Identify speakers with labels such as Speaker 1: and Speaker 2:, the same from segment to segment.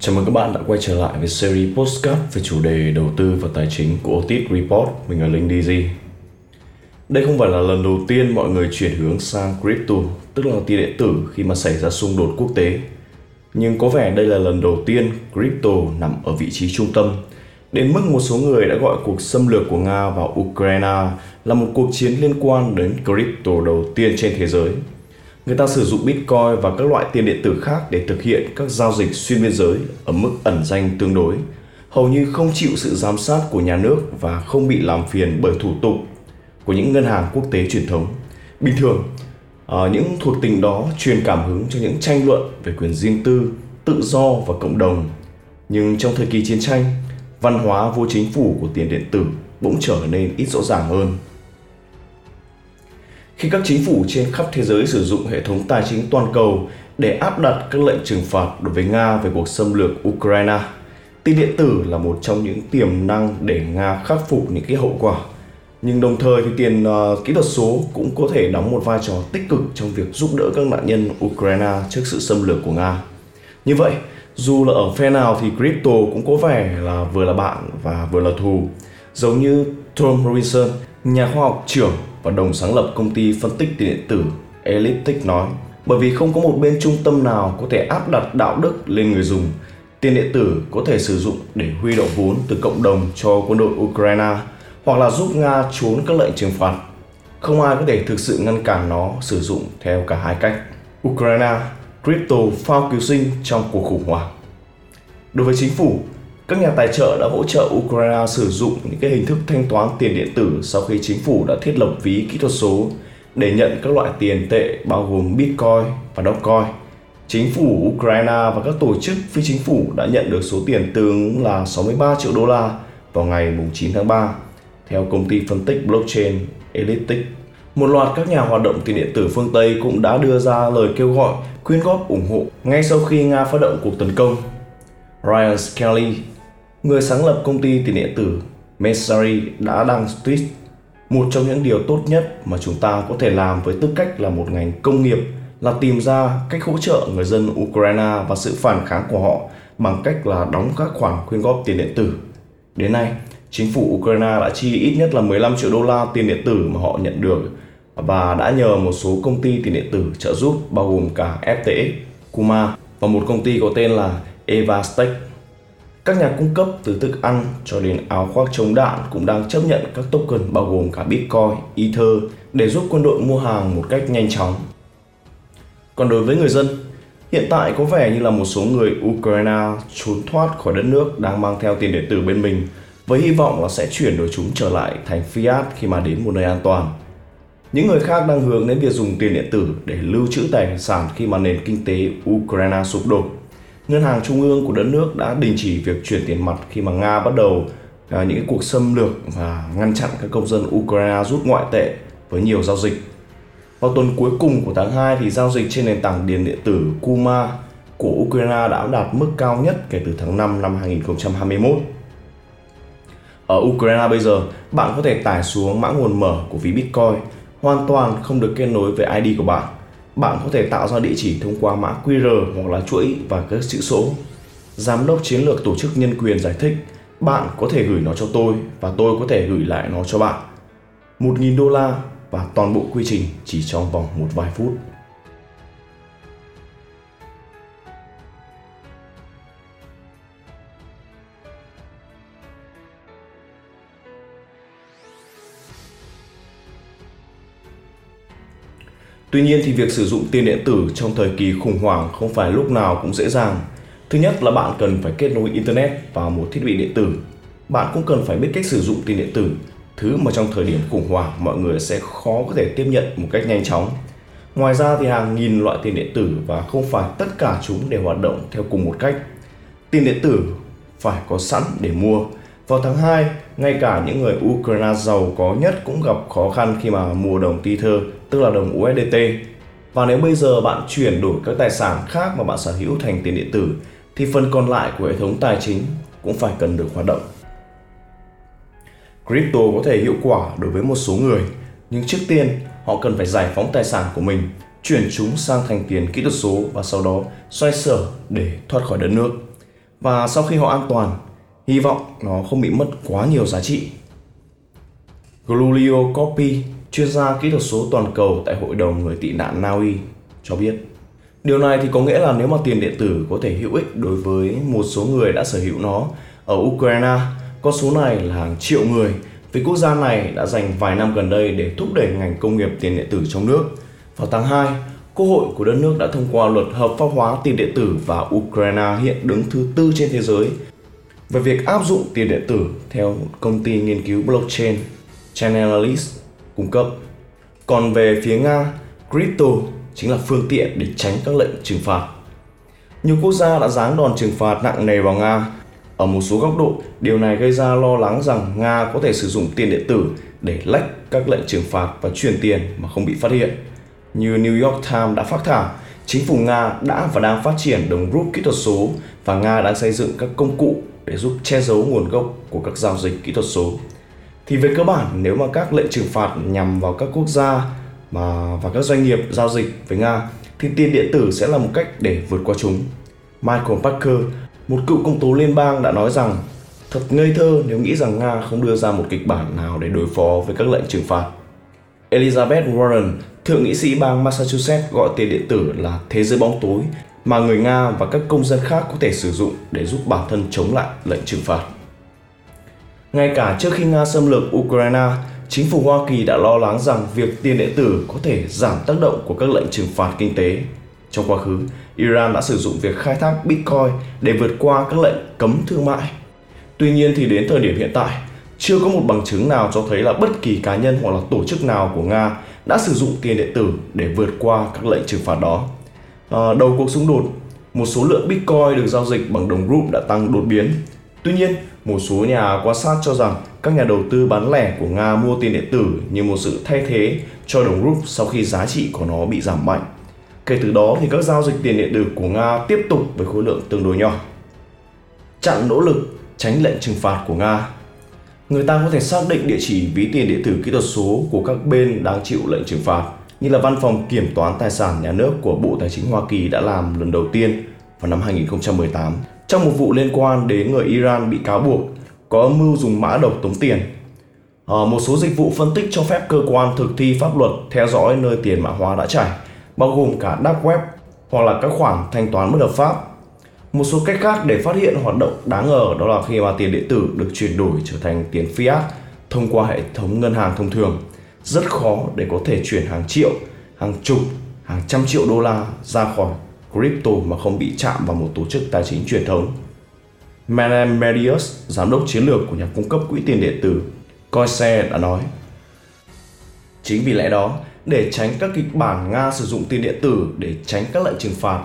Speaker 1: Chào mừng các bạn đã quay trở lại với series postcard về chủ đề đầu tư và tài chính của Otis Report. Mình là Linh DZ. Đây không phải là lần đầu tiên mọi người chuyển hướng sang crypto, tức là tiền điện tử khi mà xảy ra xung đột quốc tế. Nhưng có vẻ đây là lần đầu tiên crypto nằm ở vị trí trung tâm, đến mức một số người đã gọi cuộc xâm lược của Nga vào Ukraine là một cuộc chiến liên quan đến crypto đầu tiên trên thế giới – Người ta sử dụng Bitcoin và các loại tiền điện tử khác để thực hiện các giao dịch xuyên biên giới ở mức ẩn danh tương đối, hầu như không chịu sự giám sát của nhà nước và không bị làm phiền bởi thủ tục của những ngân hàng quốc tế truyền thống. Bình thường, ờ, những thuộc tính đó truyền cảm hứng cho những tranh luận về quyền riêng tư, tự do và cộng đồng. Nhưng trong thời kỳ chiến tranh, văn hóa vô chính phủ của tiền điện tử bỗng trở nên ít rõ ràng hơn khi các chính phủ trên khắp thế giới sử dụng hệ thống tài chính toàn cầu để áp đặt các lệnh trừng phạt đối với Nga về cuộc xâm lược Ukraine. Tiền điện tử là một trong những tiềm năng để Nga khắc phục những cái hậu quả. Nhưng đồng thời thì tiền uh, kỹ thuật số cũng có thể đóng một vai trò tích cực trong việc giúp đỡ các nạn nhân Ukraine trước sự xâm lược của Nga. Như vậy, dù là ở phe nào thì crypto cũng có vẻ là vừa là bạn và vừa là thù. Giống như Tom Robinson, nhà khoa học trưởng và đồng sáng lập công ty phân tích tiền điện tử Elliptic nói bởi vì không có một bên trung tâm nào có thể áp đặt đạo đức lên người dùng tiền điện tử có thể sử dụng để huy động vốn từ cộng đồng cho quân đội Ukraine hoặc là giúp Nga trốn các lệnh trừng phạt. Không ai có thể thực sự ngăn cản nó sử dụng theo cả hai cách. Ukraine, crypto phao cứu sinh trong cuộc khủng hoảng. Đối với chính phủ, các nhà tài trợ đã hỗ trợ Ukraine sử dụng những cái hình thức thanh toán tiền điện tử sau khi chính phủ đã thiết lập ví kỹ thuật số để nhận các loại tiền tệ bao gồm Bitcoin và Dogecoin. Chính phủ Ukraine và các tổ chức phi chính phủ đã nhận được số tiền tương là 63 triệu đô la vào ngày 9 tháng 3, theo công ty phân tích blockchain Elliptic. Một loạt các nhà hoạt động tiền điện tử phương Tây cũng đã đưa ra lời kêu gọi quyên góp ủng hộ ngay sau khi Nga phát động cuộc tấn công. Ryan Skelly, Người sáng lập công ty tiền điện tử Messari đã đăng tweet một trong những điều tốt nhất mà chúng ta có thể làm với tư cách là một ngành công nghiệp là tìm ra cách hỗ trợ người dân Ukraine và sự phản kháng của họ bằng cách là đóng các khoản quyên góp tiền điện tử. Đến nay, chính phủ Ukraine đã chi ít nhất là 15 triệu đô la tiền điện tử mà họ nhận được và đã nhờ một số công ty tiền điện tử trợ giúp bao gồm cả FTX, Kuma và một công ty có tên là Evastech các nhà cung cấp từ thức ăn cho đến áo khoác chống đạn cũng đang chấp nhận các token bao gồm cả Bitcoin, Ether để giúp quân đội mua hàng một cách nhanh chóng. Còn đối với người dân, hiện tại có vẻ như là một số người Ukraine trốn thoát khỏi đất nước đang mang theo tiền điện tử bên mình với hy vọng là sẽ chuyển đổi chúng trở lại thành fiat khi mà đến một nơi an toàn. Những người khác đang hướng đến việc dùng tiền điện tử để lưu trữ tài sản khi mà nền kinh tế Ukraine sụp đổ ngân hàng trung ương của đất nước đã đình chỉ việc chuyển tiền mặt khi mà Nga bắt đầu à, những cuộc xâm lược và ngăn chặn các công dân Ukraine rút ngoại tệ với nhiều giao dịch. Vào tuần cuối cùng của tháng 2 thì giao dịch trên nền tảng tiền điện tử Kuma của Ukraine đã đạt mức cao nhất kể từ tháng 5 năm 2021. Ở Ukraine bây giờ, bạn có thể tải xuống mã nguồn mở của ví Bitcoin hoàn toàn không được kết nối với ID của bạn bạn có thể tạo ra địa chỉ thông qua mã QR hoặc là chuỗi và các chữ số. Giám đốc chiến lược tổ chức nhân quyền giải thích, bạn có thể gửi nó cho tôi và tôi có thể gửi lại nó cho bạn. 1.000 đô la và toàn bộ quy trình chỉ trong vòng một vài phút. Tuy nhiên thì việc sử dụng tiền điện tử trong thời kỳ khủng hoảng không phải lúc nào cũng dễ dàng. Thứ nhất là bạn cần phải kết nối internet vào một thiết bị điện tử. Bạn cũng cần phải biết cách sử dụng tiền điện tử, thứ mà trong thời điểm khủng hoảng mọi người sẽ khó có thể tiếp nhận một cách nhanh chóng. Ngoài ra thì hàng nghìn loại tiền điện tử và không phải tất cả chúng đều hoạt động theo cùng một cách. Tiền điện tử phải có sẵn để mua vào tháng 2, ngay cả những người Ukraine giàu có nhất cũng gặp khó khăn khi mà mua đồng Tether, tức là đồng USDT. Và nếu bây giờ bạn chuyển đổi các tài sản khác mà bạn sở hữu thành tiền điện tử, thì phần còn lại của hệ thống tài chính cũng phải cần được hoạt động. Crypto có thể hiệu quả đối với một số người, nhưng trước tiên họ cần phải giải phóng tài sản của mình, chuyển chúng sang thành tiền kỹ thuật số và sau đó xoay sở để thoát khỏi đất nước. và sau khi họ an toàn, hy vọng nó không bị mất quá nhiều giá trị. Giulio Copy chuyên gia kỹ thuật số toàn cầu tại Hội đồng người tị nạn Na Uy, cho biết. Điều này thì có nghĩa là nếu mà tiền điện tử có thể hữu ích đối với một số người đã sở hữu nó ở Ukraine, con số này là hàng triệu người vì quốc gia này đã dành vài năm gần đây để thúc đẩy ngành công nghiệp tiền điện tử trong nước. Vào tháng 2, Quốc hội của đất nước đã thông qua luật hợp pháp hóa tiền điện tử và Ukraine hiện đứng thứ tư trên thế giới về việc áp dụng tiền điện tử theo công ty nghiên cứu blockchain Chainalysis cung cấp. Còn về phía Nga, crypto chính là phương tiện để tránh các lệnh trừng phạt. Nhiều quốc gia đã giáng đòn trừng phạt nặng nề vào Nga. Ở một số góc độ, điều này gây ra lo lắng rằng Nga có thể sử dụng tiền điện tử để lách các lệnh trừng phạt và chuyển tiền mà không bị phát hiện. Như New York Times đã phát thảo, chính phủ Nga đã và đang phát triển đồng rút kỹ thuật số và Nga đang xây dựng các công cụ để giúp che giấu nguồn gốc của các giao dịch kỹ thuật số. Thì về cơ bản, nếu mà các lệnh trừng phạt nhằm vào các quốc gia mà và các doanh nghiệp giao dịch với Nga thì tiền điện tử sẽ là một cách để vượt qua chúng. Michael Parker, một cựu công tố liên bang đã nói rằng thật ngây thơ nếu nghĩ rằng Nga không đưa ra một kịch bản nào để đối phó với các lệnh trừng phạt. Elizabeth Warren, thượng nghị sĩ bang Massachusetts gọi tiền điện tử là thế giới bóng tối mà người Nga và các công dân khác có thể sử dụng để giúp bản thân chống lại lệnh trừng phạt. Ngay cả trước khi Nga xâm lược Ukraine, chính phủ Hoa Kỳ đã lo lắng rằng việc tiền điện tử có thể giảm tác động của các lệnh trừng phạt kinh tế. Trong quá khứ, Iran đã sử dụng việc khai thác Bitcoin để vượt qua các lệnh cấm thương mại. Tuy nhiên thì đến thời điểm hiện tại, chưa có một bằng chứng nào cho thấy là bất kỳ cá nhân hoặc là tổ chức nào của Nga đã sử dụng tiền điện tử để vượt qua các lệnh trừng phạt đó. À, đầu cuộc xung đột, một số lượng Bitcoin được giao dịch bằng đồng rúp đã tăng đột biến. Tuy nhiên, một số nhà quan sát cho rằng các nhà đầu tư bán lẻ của Nga mua tiền điện tử như một sự thay thế cho đồng rúp sau khi giá trị của nó bị giảm mạnh. Kể từ đó thì các giao dịch tiền điện tử của Nga tiếp tục với khối lượng tương đối nhỏ. Chặn nỗ lực tránh lệnh trừng phạt của Nga Người ta có thể xác định địa chỉ ví tiền điện tử kỹ thuật số của các bên đang chịu lệnh trừng phạt, như là Văn phòng Kiểm toán Tài sản Nhà nước của Bộ Tài chính Hoa Kỳ đã làm lần đầu tiên vào năm 2018 trong một vụ liên quan đến người Iran bị cáo buộc có âm mưu dùng mã độc tống tiền. À, một số dịch vụ phân tích cho phép cơ quan thực thi pháp luật theo dõi nơi tiền mã hóa đã chảy, bao gồm cả dark web hoặc là các khoản thanh toán bất hợp pháp. Một số cách khác để phát hiện hoạt động đáng ngờ đó là khi mà tiền điện tử được chuyển đổi trở thành tiền fiat thông qua hệ thống ngân hàng thông thường. Rất khó để có thể chuyển hàng triệu, hàng chục, hàng trăm triệu đô la ra khỏi crypto mà không bị chạm vào một tổ chức tài chính truyền thống. Madame Medius, giám đốc chiến lược của nhà cung cấp quỹ tiền điện tử Coinshare đã nói Chính vì lẽ đó, để tránh các kịch bản Nga sử dụng tiền điện tử để tránh các lệnh trừng phạt.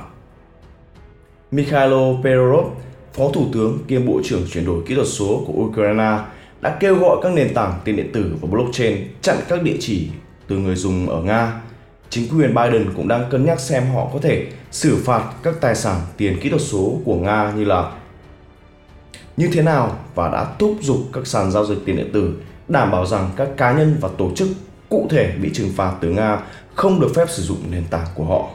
Speaker 1: Mikhailo Perorov, Phó Thủ tướng kiêm Bộ trưởng chuyển đổi kỹ thuật số của Ukraine đã kêu gọi các nền tảng tiền điện tử và blockchain chặn các địa chỉ từ người dùng ở Nga chính quyền Biden cũng đang cân nhắc xem họ có thể xử phạt các tài sản tiền kỹ thuật số của Nga như là như thế nào và đã thúc giục các sàn giao dịch tiền điện tử đảm bảo rằng các cá nhân và tổ chức cụ thể bị trừng phạt từ Nga không được phép sử dụng nền tảng của họ.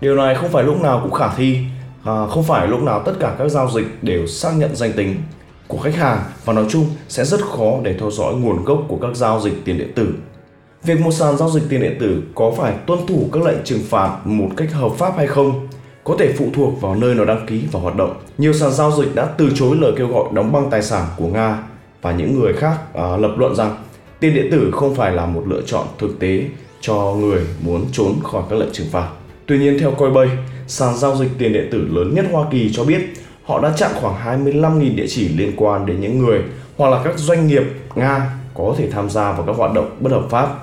Speaker 1: Điều này không phải lúc nào cũng khả thi, à, không phải lúc nào tất cả các giao dịch đều xác nhận danh tính của khách hàng và nói chung sẽ rất khó để theo dõi nguồn gốc của các giao dịch tiền điện tử Việc một sàn giao dịch tiền điện tử có phải tuân thủ các lệnh trừng phạt một cách hợp pháp hay không có thể phụ thuộc vào nơi nó đăng ký và hoạt động. Nhiều sàn giao dịch đã từ chối lời kêu gọi đóng băng tài sản của Nga và những người khác à, lập luận rằng tiền điện tử không phải là một lựa chọn thực tế cho người muốn trốn khỏi các lệnh trừng phạt. Tuy nhiên theo Coinbase, sàn giao dịch tiền điện tử lớn nhất Hoa Kỳ cho biết họ đã chặn khoảng 25.000 địa chỉ liên quan đến những người hoặc là các doanh nghiệp Nga có thể tham gia vào các hoạt động bất hợp pháp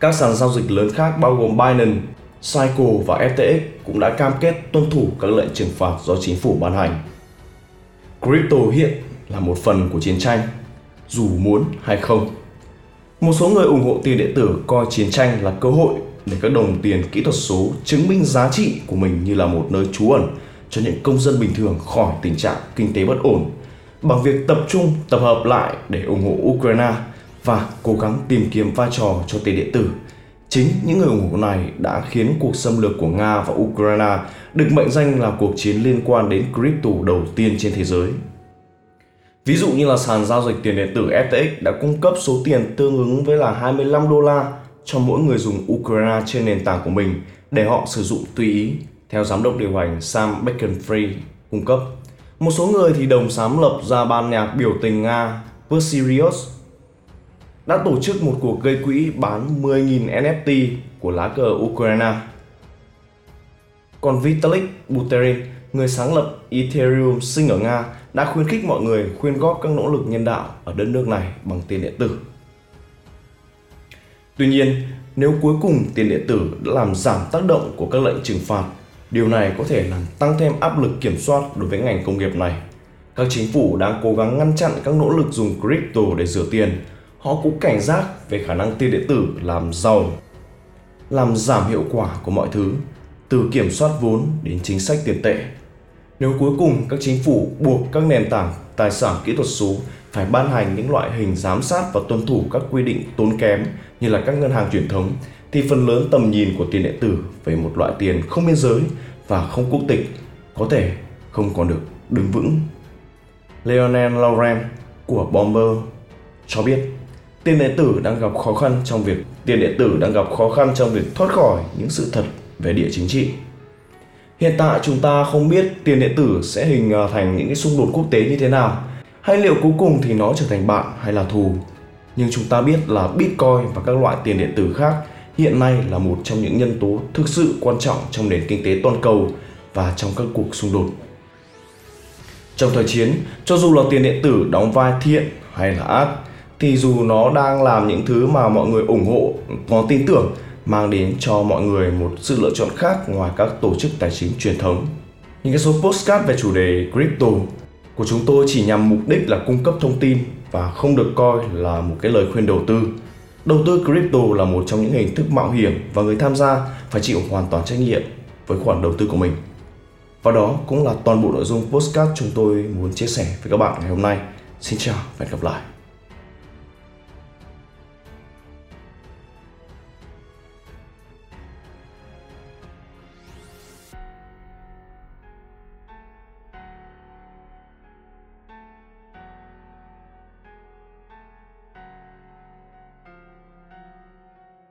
Speaker 1: các sàn giao dịch lớn khác bao gồm Binance, Cycle và FTX cũng đã cam kết tuân thủ các lệnh trừng phạt do chính phủ ban hành. Crypto hiện là một phần của chiến tranh, dù muốn hay không. Một số người ủng hộ tiền điện tử coi chiến tranh là cơ hội để các đồng tiền kỹ thuật số chứng minh giá trị của mình như là một nơi trú ẩn cho những công dân bình thường khỏi tình trạng kinh tế bất ổn bằng việc tập trung tập hợp lại để ủng hộ Ukraine và cố gắng tìm kiếm vai trò cho tiền điện tử Chính những người ủng hộ này đã khiến cuộc xâm lược của Nga và Ukraine được mệnh danh là cuộc chiến liên quan đến crypto đầu tiên trên thế giới. Ví dụ như là sàn giao dịch tiền điện tử FTX đã cung cấp số tiền tương ứng với là 25 đô la cho mỗi người dùng Ukraine trên nền tảng của mình để họ sử dụng tùy ý, theo giám đốc điều hành Sam Bankman-Fried cung cấp. Một số người thì đồng sáng lập ra ban nhạc biểu tình Nga Perseus đã tổ chức một cuộc gây quỹ bán 10.000 NFT của lá cờ Ukraine. Còn Vitalik Buterin, người sáng lập Ethereum sinh ở Nga, đã khuyến khích mọi người khuyên góp các nỗ lực nhân đạo ở đất nước này bằng tiền điện tử. Tuy nhiên, nếu cuối cùng tiền điện tử đã làm giảm tác động của các lệnh trừng phạt, điều này có thể làm tăng thêm áp lực kiểm soát đối với ngành công nghiệp này. Các chính phủ đang cố gắng ngăn chặn các nỗ lực dùng crypto để rửa tiền. Họ cũng cảnh giác về khả năng tiền điện tử làm giàu, làm giảm hiệu quả của mọi thứ, từ kiểm soát vốn đến chính sách tiền tệ. Nếu cuối cùng các chính phủ buộc các nền tảng tài sản kỹ thuật số phải ban hành những loại hình giám sát và tuân thủ các quy định tốn kém như là các ngân hàng truyền thống thì phần lớn tầm nhìn của tiền điện tử về một loại tiền không biên giới và không quốc tịch có thể không còn được đứng vững. Leonel Laurent của Bomber cho biết tiền điện tử đang gặp khó khăn trong việc tiền điện tử đang gặp khó khăn trong việc thoát khỏi những sự thật về địa chính trị. Hiện tại chúng ta không biết tiền điện tử sẽ hình à, thành những cái xung đột quốc tế như thế nào hay liệu cuối cùng thì nó trở thành bạn hay là thù. Nhưng chúng ta biết là Bitcoin và các loại tiền điện tử khác hiện nay là một trong những nhân tố thực sự quan trọng trong nền kinh tế toàn cầu và trong các cuộc xung đột. Trong thời chiến, cho dù là tiền điện tử đóng vai thiện hay là ác, thì dù nó đang làm những thứ mà mọi người ủng hộ, có tin tưởng mang đến cho mọi người một sự lựa chọn khác ngoài các tổ chức tài chính truyền thống. Những cái số postcard về chủ đề crypto của chúng tôi chỉ nhằm mục đích là cung cấp thông tin và không được coi là một cái lời khuyên đầu tư. Đầu tư crypto là một trong những hình thức mạo hiểm và người tham gia phải chịu hoàn toàn trách nhiệm với khoản đầu tư của mình. Và đó cũng là toàn bộ nội dung postcard chúng tôi muốn chia sẻ với các bạn ngày hôm nay. Xin chào và hẹn gặp lại.